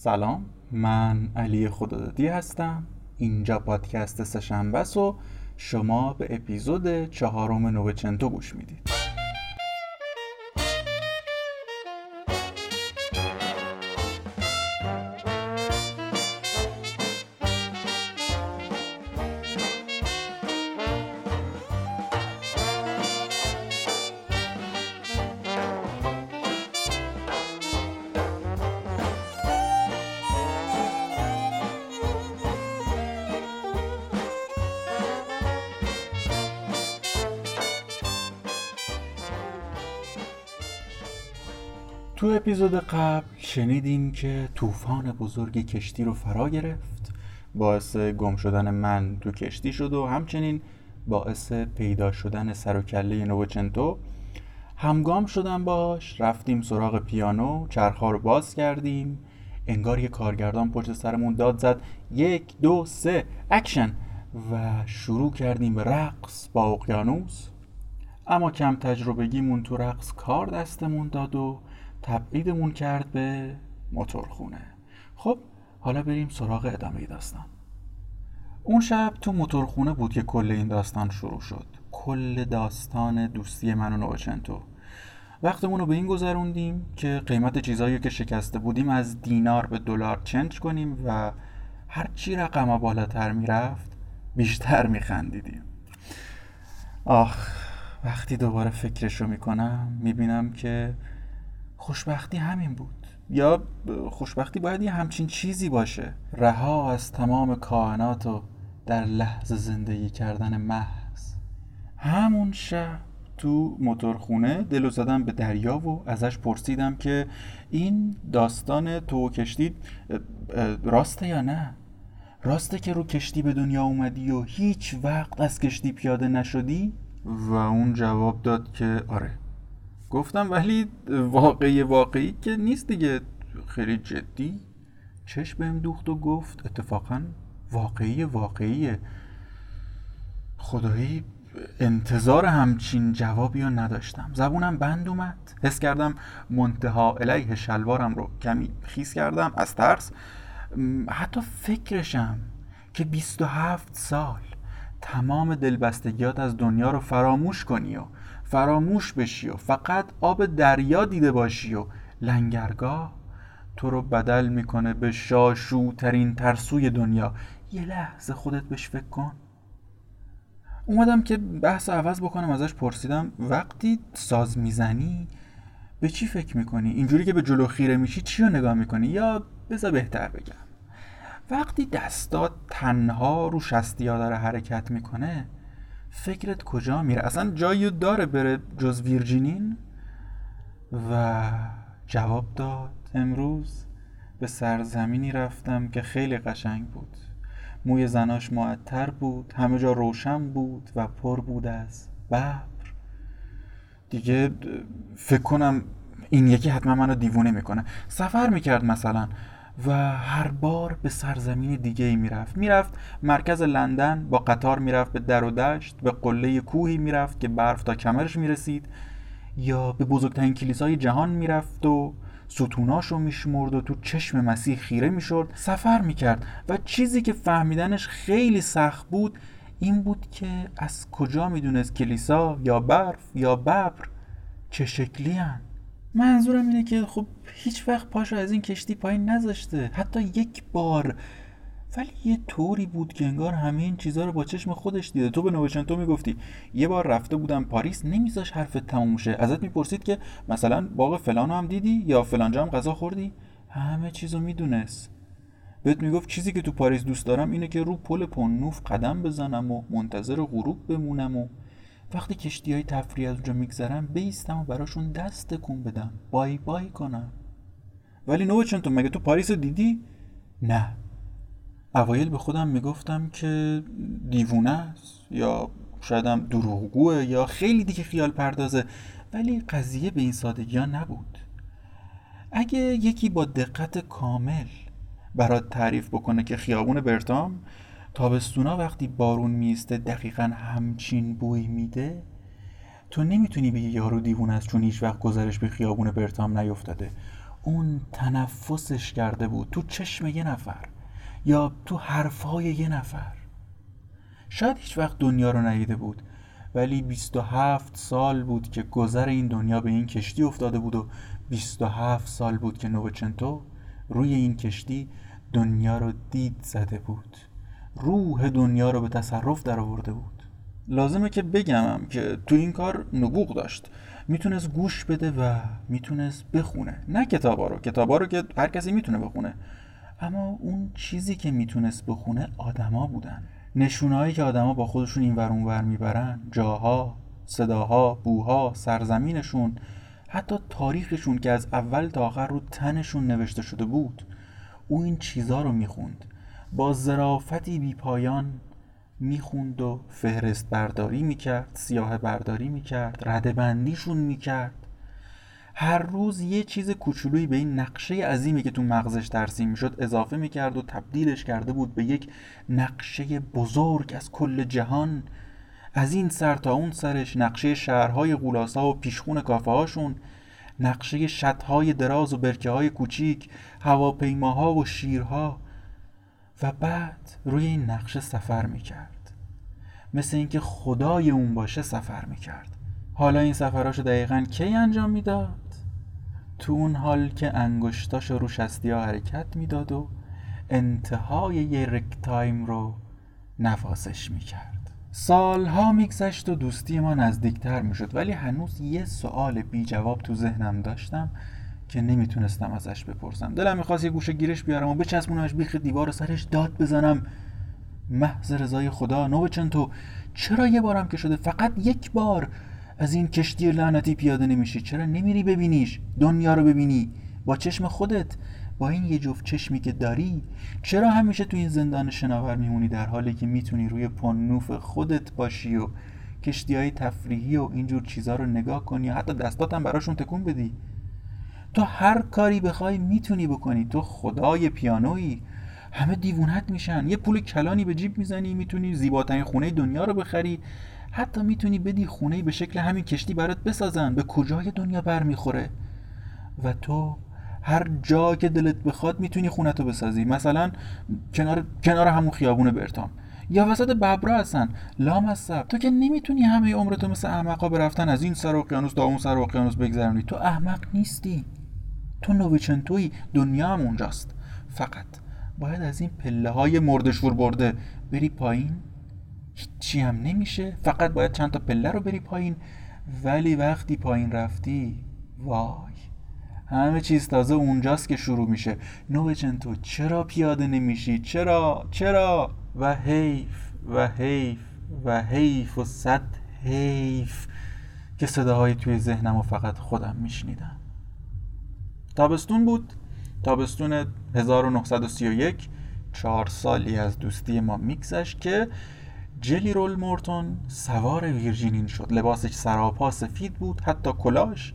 سلام من علی خدادادی هستم. اینجا پادکست سشنبه و شما به اپیزود چهارم نوچنتو گوش می‌دید. تو اپیزود قبل شنیدیم که طوفان بزرگی کشتی رو فرا گرفت باعث گم شدن من تو کشتی شد و همچنین باعث پیدا شدن سر و کله نوچنتو همگام شدم باش رفتیم سراغ پیانو چرخها رو باز کردیم. انگار یه کارگردان پشت سرمون داد زد یک دو سه اکشن! و شروع کردیم به رقص با اقیانوس. اما کم تجربگیمون تو رقص کار دستمون داد و تبعیدمون کرد به موتورخونه. خب حالا بریم سراغ ادامه داستان. اون شب تو موتورخونه بود که کل این داستان شروع شد. کل داستان دوستی من و نوچنتو وقتمون رو به این گذروندیم که قیمت چیزایی که شکسته بودیم از دینار به دلار چنج کنیم و هرچی رقم بالاتر می‌رفت بیشتر میخندیدیم. آخ وقتی دوباره فکرش رو می‌کنم می‌بینم که خوشبختی همین بود. یا خوشبختی باید یه همچین چیزی باشه. رها از تمام کائنات و در لحظه زندگی کردن محض. همون شب. تو موتورخونه دلو زدم به دریا و ازش پرسیدم که این داستان تو کشتی راسته یا نه؟ راسته که رو کشتی به دنیا اومدی و هیچ وقت از کشتی پیاده نشدی؟ و اون جواب داد که آره. گفتم ولی واقعی واقعی که نیست دیگه. خیلی جدی. چشم بهم دوخت و گفت اتفاقا واقعی واقعیه. خدایی انتظار همچین جوابی رو نداشتم. زبونم بند اومد. حس کردم منتها علیه شلوارم رو کمی خیس کردم. از ترس حتی فکرشم که 27 سال تمام دلبستگیات از دنیا رو فراموش کنی و فراموش بشی و فقط آب دریا دیده باشی و لنگرگاه تو رو بدل می‌کنه به شاشوترین ترسوی دنیا یه لحظه خودت بهش فکر کن اومدم که بحث عوض بکنم ازش پرسیدم وقتی ساز می‌زنی به چی فکر می‌کنی؟ اینجوری که به جلو خیره میشی چی رو نگاه می‌کنی؟ یا بذار بهتر بگم وقتی دستات تنها رو شستیا داره حرکت می‌کنه فکرت کجا میره؟ اصلا جایی داره بره جز ویرجینین؟ و جواب داد امروز به سرزمینی رفتم که خیلی قشنگ بود. موی زناش معطر بود همه جا روشن بود و پر بود از ببر. دیگه فکر کنم این یکی حتما منو دیوونه می‌کنه. سفر می‌کرد مثلا. و هر بار به سرزمین دیگه ای می‌رفت. می‌رفت مرکز لندن با قطار می‌رفت به در و دشت به قله کوهی می‌رفت که برف تا کمرش می‌رسید یا به بزرگترین کلیسای جهان می‌رفت و ستوناشو میشمرد و تو چشم مسیح خیره می‌شد. سفر می‌کرد. و چیزی که فهمیدنش خیلی سخت بود این بود که از کجا می‌دونست کلیسا یا برف یا ببر چه شکلی هن؟ منظورم اینه که خب هیچ وقت پاشو از این کشتی پایین نذاشته. حتی یک بار. ولی یه طوری بود که انگار همه این چیزها رو با چشم خودش دیده. تو به نوشنتو می‌گفتی یه بار رفته بودم پاریس نمیذاش حرفت تموم شه. ازت می‌پرسید که مثلا باغ فلانو هم دیدی یا فلانجا هم غذا خوردی؟ همه چیزو می‌دونست. بهت می‌گفت چیزی که تو پاریس دوست دارم اینه که رو پل پنوف قدم بزنم و منتظر غروب بمونم و وقتی کشتی های تفریح از اونجا میگذرم بیستم و براشون دست تکون بدم. بای بای کنم. ولی نو تو مگه تو پاریس دیدی؟ نه. اوایل به خودم می‌گفتم که دیوونه است یا شایدم دروغگوه یا خیلی دیگه خیال پردازه ولی قضیه به این سادگی ها نبود. اگه یکی با دقت کامل برات تعریف بکنه که خیابون برتام تابستونا وقتی بارون میسته دقیقا همچین بوی میده تو نمی‌تونی بگی یارو دیوونه است چون هیچ وقت گذرش به خیابون برتام نیفتاده. اون تنفسش کرده بود تو چشم یه نفر یا تو حرفای یه نفر. شاید هیچ وقت دنیا رو ندیده بود ولی 27 سال بود که گذر این دنیا به این کشتی افتاده بود و 27 سال بود که نوچنتو روی این کشتی دنیا رو دید زده بود. روح دنیا رو به تصرف در آورده بود. لازمه که بگمم که تو این کار نبوغ داشت. می‌تونست گوش بده و می‌تونست بخونه. نه کتابا رو. کتابا رو که هر کسی می‌تونه بخونه. اما اون چیزی که می‌تونست بخونه آدما بودن. نشونهایی که آدما با خودشون این ور ور می‌برن. جاها صداها بوها سرزمینشون حتی تاریخشون که از اول تا آخر رو تنشون نوشته شده بود. او این چیزا رو می‌خوند. با ظرافتی بی پایان می‌خوند و فهرست برداری می‌کرد سیاه برداری می‌کرد رده بندیشون می‌کرد. هر روز یه چیز کوچولویی به این نقشه عظیمی که تو مغزش ترسیم می‌شد اضافه می‌کرد و تبدیلش کرده بود به یک نقشه بزرگ از کل جهان. از این سر تا اون سرش نقشه شهرهای غولاسا و پیشخون کافه هاشون نقشه شطهای دراز و برکه های کوچیک هواپیماها و شیرها و بعد روی این نقشه سفر می‌کرد. مثل اینکه خدای اون باشه سفر می‌کرد. حالا این سفراشو دقیقا کی انجام می‌داد؟ تو اون حال که انگشتاش رو شستی ها حرکت می‌داد و انتهای یه رکتایم رو نفاسش می‌کرد. سالها میگذشت و دوستی ما نزدیکتر می‌شد ولی هنوز یه سوال بی جواب تو ذهنم داشتم. که نمی‌تونستم ازش بپرسم. دلم می‌خواست یه گوشه گیرش بیارم و بچسبونمش بیخ دیوار سرش داد بزنم. محض رضای خدا نو تو چرا یه بارم که شده؟ فقط یک بار از این کشتی لعنتی پیاده نمیشی. چرا نمیری ببینیش؟ دنیا رو ببینی. با چشم خودت با این یه جفت چشمی که داری چرا همیشه تو این زندان شناور میمونی در حالی که می‌تونی روی پنوف خودت باشی و کشتی های تفریحی و اینجور چیزها رو نگاه کنی؟ حتی دستاتم براشون تکون بدی. تو هر کاری بخوای می‌تونی بکنی. تو خدای پیانویی. همه دیوونت میشن. یه پول کلانی به جیب می‌زنی می‌تونی زیباترین خونه دنیا رو بخری. حتی می‌تونی بدی خونه به شکل همین کشتی برات بسازن. به کجای دنیا برمیخوره؟ و تو هر جا که دلت بخواد می‌تونی خونتو بسازی. مثلا کنار کنار همون خیابون برتام. یا وسط ببرا هستن. لام هستن. تو که نمی‌تونی همه عمرتو مثل احمقا برفتن از این سر اقیانوس تا اون سر اقیانوس بگذرونی. تو احمق نیستی. تو نویچنتوی دنیا هم اونجاست. فقط باید از این پله های مردشور برده بری پایین. هیچی هم نمیشه. فقط باید چند تا پله رو بری پایین. ولی وقتی پایین رفتی وای. همه چیز تازه اونجاست که شروع میشه. تو چرا پیاده نمیشی؟ چرا؟ چرا؟ و حیف و حیف و حیف و صد حیف که صداهای توی ذهنم و فقط خودم میشنیدم. تابستون بود. تابستون 1931 چهار سالی از دوستی ما میگذشت که جلی رول مورتون سوار ویرجینین شد. لباسش سراپا سفید بود حتی کلاش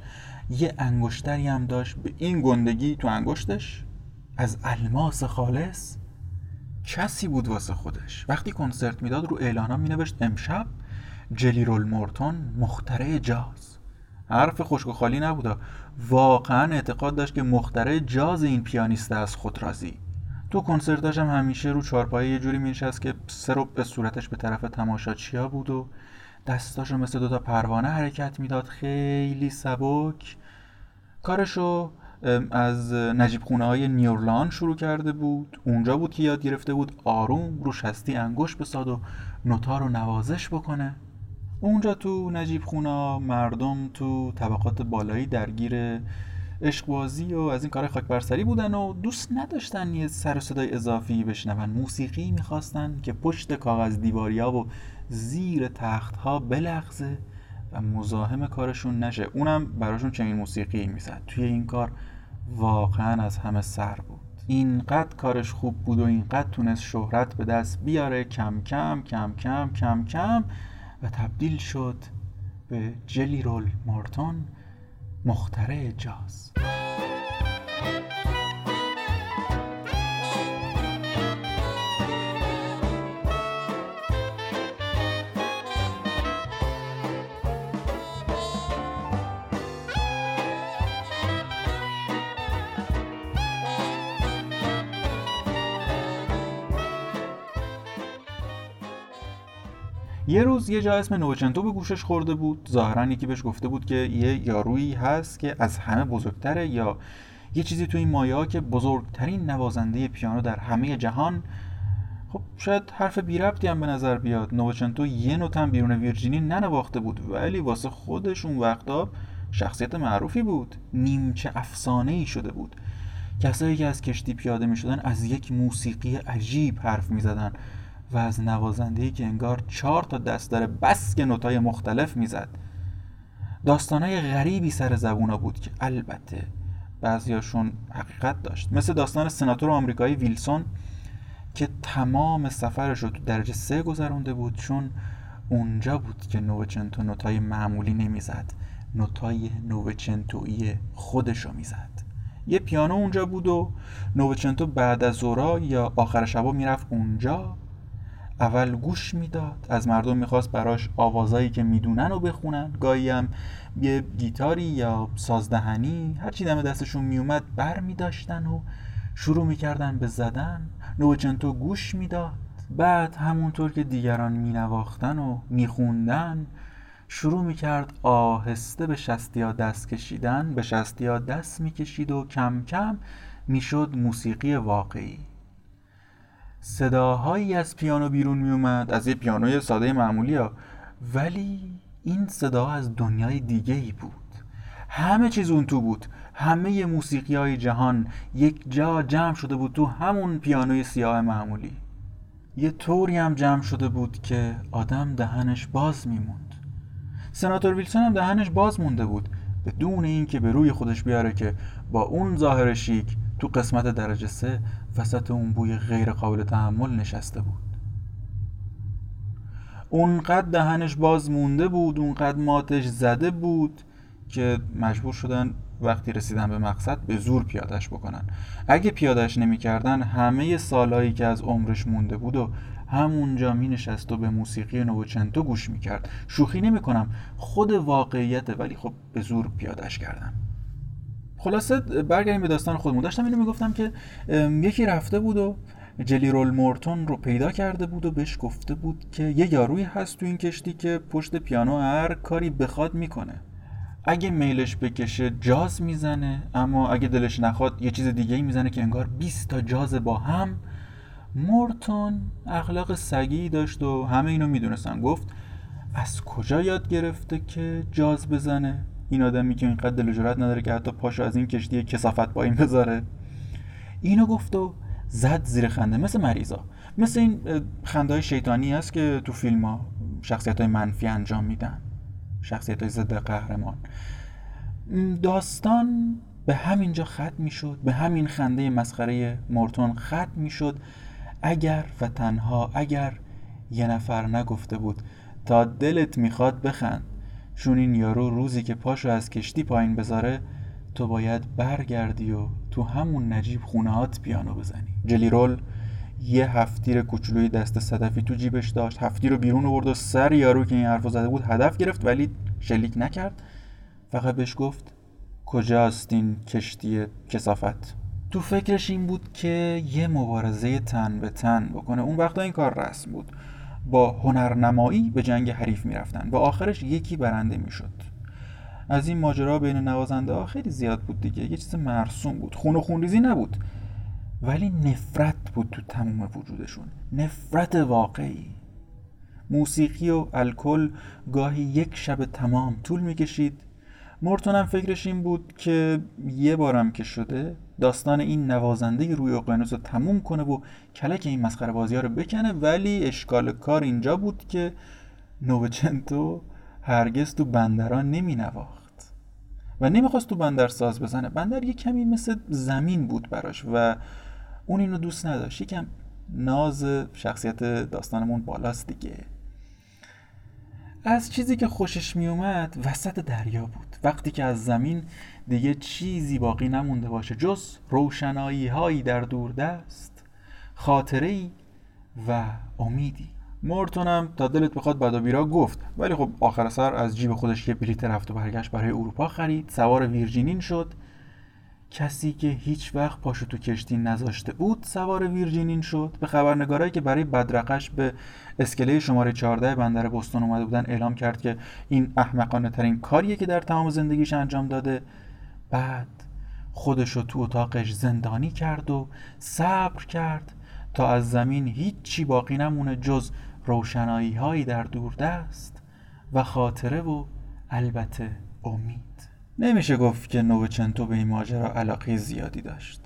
یه انگشتری هم داشت به این گندگی تو انگشتش. از الماس خالص کسی بود واسه خودش. وقتی کنسرت می‌داد رو اعلانا می نوشت امشب جلی رول مورتون مخترع جاز. حرف خشک و خالی نبوده واقعا اعتقاد داشت که مخترع جاز این پیانیسته از خود رازی تو کنسرتاش هم همیشه رو چارپایه یه جوری مینشست که سرب به صورتش به طرف تماشاچیا بود و دستاشو مثل دوتا پروانه حرکت می‌داد. خیلی سبک. کارشو از نجیب خونه های نیورلان شروع کرده بود. اونجا بود که یاد گرفته بود آروم رو شستی انگوش بساد و نوتا رو نوازش بکنه. اونجا تو نجیب خونه مردم تو طبقات بالایی درگیر عشقبازی و از این کار خاک برسری بودن و دوست نداشتن یه سر و صدای اضافی بشنون. موسیقی می‌خواستن که پشت کاغذ دیواریا و زیر تختها بلغزه و مزاحم کارشون نشه. اونم براشون چنین موسیقی می‌زد. توی این کار واقعا از همه سر بود. اینقدر کارش خوب بود و اینقدر تونست شهرت به دست بیاره. کم کم کم کم کم کم و تبدیل شد به جلی رول مارتون مخترع جاز. یه روز یه جا اسم نوچنتو به گوشش خورده بود. ظاهرا یکی بهش گفته بود که یه یارویی هست که از همه بزرگتره یا یه چیزی تو این مایه که بزرگترین نوازنده پیانو در همه جهان. خب شاید حرف بی ربطی هم به نظر بیاد. نوچنتو یه نوتم بیرون ویرجینی ننواخته بود ولی واسه خودش اون وقتا شخصیت معروفی بود. نیمچه افسانه ای شده بود. کسایی که از کشتی پیاده می شدن از یک موسیقی عجیب حرف می زدن و از نوازندهی که انگار چهار تا دست داره بس که نوتای مختلف می‌زد. داستانهای غریبی سر زبونا بود که البته بعضیاشون حقیقت داشت. مثل داستان سناتور آمریکایی ویلسون که تمام سفرش رو تو درجه سه گذرونده بود چون اونجا بود که نووچنتو نوتای معمولی نمی‌زد. نوتای نووچنتویی خودش رو می‌زد. یه پیانو اونجا بود و نووچنتو بعد از زورا یا آخر شبا می‌رفت اونجا اول گوش می‌داد از مردم می‌خواست براش آوازایی که می‌دونن و بخونن. گاهی هم یه گیتاری یا سازدهنی هرچی دم دستشون میومد بر میداشتن و شروع می‌کردن به زدن. نوچنتو گوش می‌داد. بعد همونطور که دیگران مینواختن و میخوندن شروع می‌کرد آهسته به شستیا دست کشیدن به شستیا دست می‌کشید و کم کم می‌شد موسیقی واقعی. صداهایی از پیانو بیرون میومد از یه پیانوی ساده معمولی ها ولی این صدا از دنیای دیگه ای بود. همه چیز اون تو بود. همه موسیقی های جهان یک جا جمع شده بود تو همون پیانوی سیاه معمولی. یه طوری هم جمع شده بود که آدم دهنش باز میموند. سناتور ویلسون هم دهنش باز مونده بود بدون اینکه به روی خودش بیاره که با اون ظاهر شیک تو قسمت درجه سه وسط اون بوی غیر قابل تحمل نشسته بود. اونقدر دهنش باز مونده بود اونقدر ماتش زده بود که مجبور شدن وقتی رسیدن به مقصد به زور پیادش بکنن. اگه پیادش نمی‌کردن همه سالهایی که از عمرش مونده بود و همونجا می نشست و به موسیقی نوچنتو گوش می‌کرد. شوخی نمی کنم خود واقعیته ولی خب به زور پیادش کردن. خلاصه برگردیم به داستان خودمون. داشتم اینو می‌گفتم که یکی رفته بود و جلی رول مورتون رو پیدا کرده بود و بهش گفته بود که یه یارویی هست تو این کشتی که پشت پیانو هر کاری بخواد می‌کنه. اگه میلش بکشه جاز می‌زنه اما اگه دلش نخواد یه چیز دیگه می‌زنه که انگار 20 تا جاز با هم. مورتون اخلاق سگی داشت و همه اینو می‌دونستن. گفت از کجا یاد گرفته که جاز بزنه؟ این آدمی که اینقدر دل جرات نداره که حتی پاشو از این کشتی کسافت این بذاره. اینو گفت و زد زیر خنده مثل مریضا. مثل این خنده های شیطانی هست که تو فیلم ها شخصیت های منفی انجام میدن. شخصیت های ضد قهرمان. داستان به همینجا ختم می‌شد به همین خنده مسخره مورتون ختم می‌شد. اگر و تنها اگر یه نفر نگفته بود تا دلت می‌خواد بخند. چون این یارو روزی که پاشو از کشتی پایین بذاره تو باید برگردی و تو همون نجیب خونهات پیانو بزنی. جلی رول یه هفتیر کوچولوی دست صدفی تو جیبش داشت هفتیر رو بیرون آورد و سر یارو که این حرفو زده بود هدف گرفت ولی شلیک نکرد. فقط بهش گفت کجاست این کشتی کسافت تو فکرش این بود که یه مبارزه تن به تن بکنه. اون وقتا این کار رسم بود. با هنرنمایی به جنگ حریف می‌رفتن و آخرش یکی برنده می‌شد. از این ماجرا بین نوازنده ها خیلی زیاد بود دیگه. یه چیز مرسوم بود. خون و خونریزی نبود. ولی نفرت بود تو تموم وجودشون. نفرت واقعی. موسیقی و الکل گاهی یک شب تمام طول می‌کشید. مورتون فکرش این بود که یه بارم که شده داستان این نوازنده روی اقیانوس رو تموم کنه و کلک این مسخره بازی ها رو بکنه. ولی اشکال کار اینجا بود که نوچنتو هرگز تو بندران نمی نواخت و نمی‌خواست تو بندر ساز بزنه. بندر یه کمی مثل زمین بود براش و اون اینو دوست نداشت. یکم ناز شخصیت داستانمون بالاست دیگه. از چیزی که خوشش میومد وسط دریا بود. وقتی که از زمین دیگه چیزی باقی نمونده باشه جز روشنایی هایی در دست خاطره ای و امیدی. مورتونم تا دلت بخواد بدا بیرا گفت ولی خب آخر سر از جیب خودش یه بلیت رفت و برگشت برای اروپا خرید سوار ویرجینین شد. کسی که هیچ وقت پاشو تو کشتی نذاشته بود سوار ویرجینین شد. به خبرنگارایی که برای بدرقش به اسکله شماره 14 بندر بستون اومده بودن اعلام کرد که این احمقانه ترین کاریه که در تمام زندگیش انجام داده. بعد خودشو تو اتاقش زندانی کرد و صبر کرد تا از زمین هیچی باقی نمونه جز روشنایی هایی در دوردست و خاطره و البته امید. نمیشه گفت که نوچنتو به این ماجرا علاقه زیادی داشت.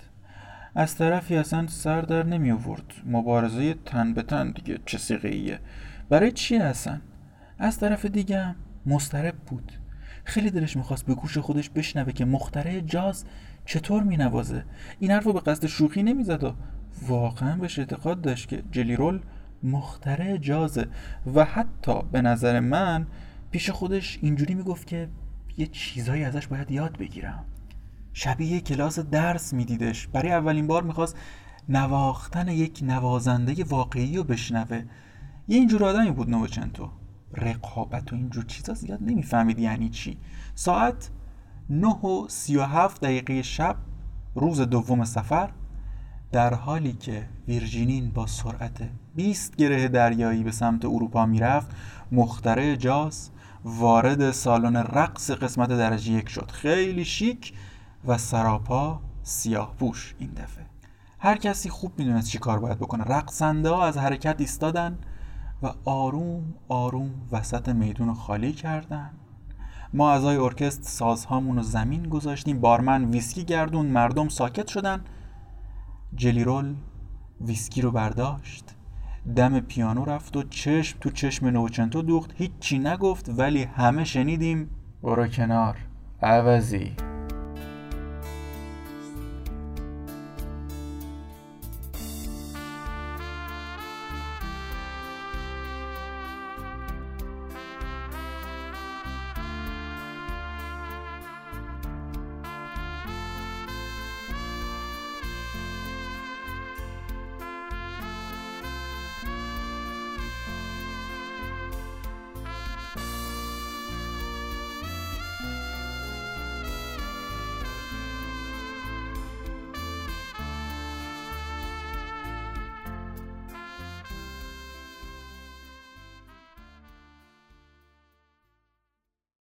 از طرفی اصلا سر در نمی آورد. مبارزه تن به تن دیگه چه سیغه برای چی اصلا؟ از طرف دیگه هم مسترب بود. خیلی دلش می‌خواست به گوش خودش بشنوه که مخترع جاز چطور مینوازه. این حرف رو به قصد شوخی نمی‌زد و واقعا بهش اعتقاد داشت که جلی رول مخترع جازه و حتی به نظر من پیش خودش اینجوری می‌گفت که یه چیزایی ازش باید یاد بگیرم. شبیه کلاس درس میدیدش. برای اولین بار می‌خواست نواختن یک نوازنده واقعی رو بشنوه. یه اینجور آدمی بود نوچنتو. رقابت و اینجور چیزا زیاد نمی‌فهمید یعنی چی. ساعت 9 و 37 دقیقه شب روز دوم سفر در حالی که ویرجینین با سرعت 20 گره دریایی به سمت اروپا می‌رفت مخترع جاز وارد سالن رقص قسمت درجه یک شد. خیلی شیک و سراپا سیاه پوش این دفعه. هر کسی خوب می‌دونست چی کار باید بکنه. رقصنده ها از حرکت ایستادن و آروم آروم وسط میدون خالی کردن. ما اعضای ارکست سازهامون رو زمین گذاشتیم. بارمن ویسکی گردون مردم ساکت شدن. جلی رول ویسکی رو برداشت. دم پیانو رفت و چشم تو چشم نوچنتو دوخت. هیچی نگفت ولی همه شنیدیم. برو کنار. عوضی.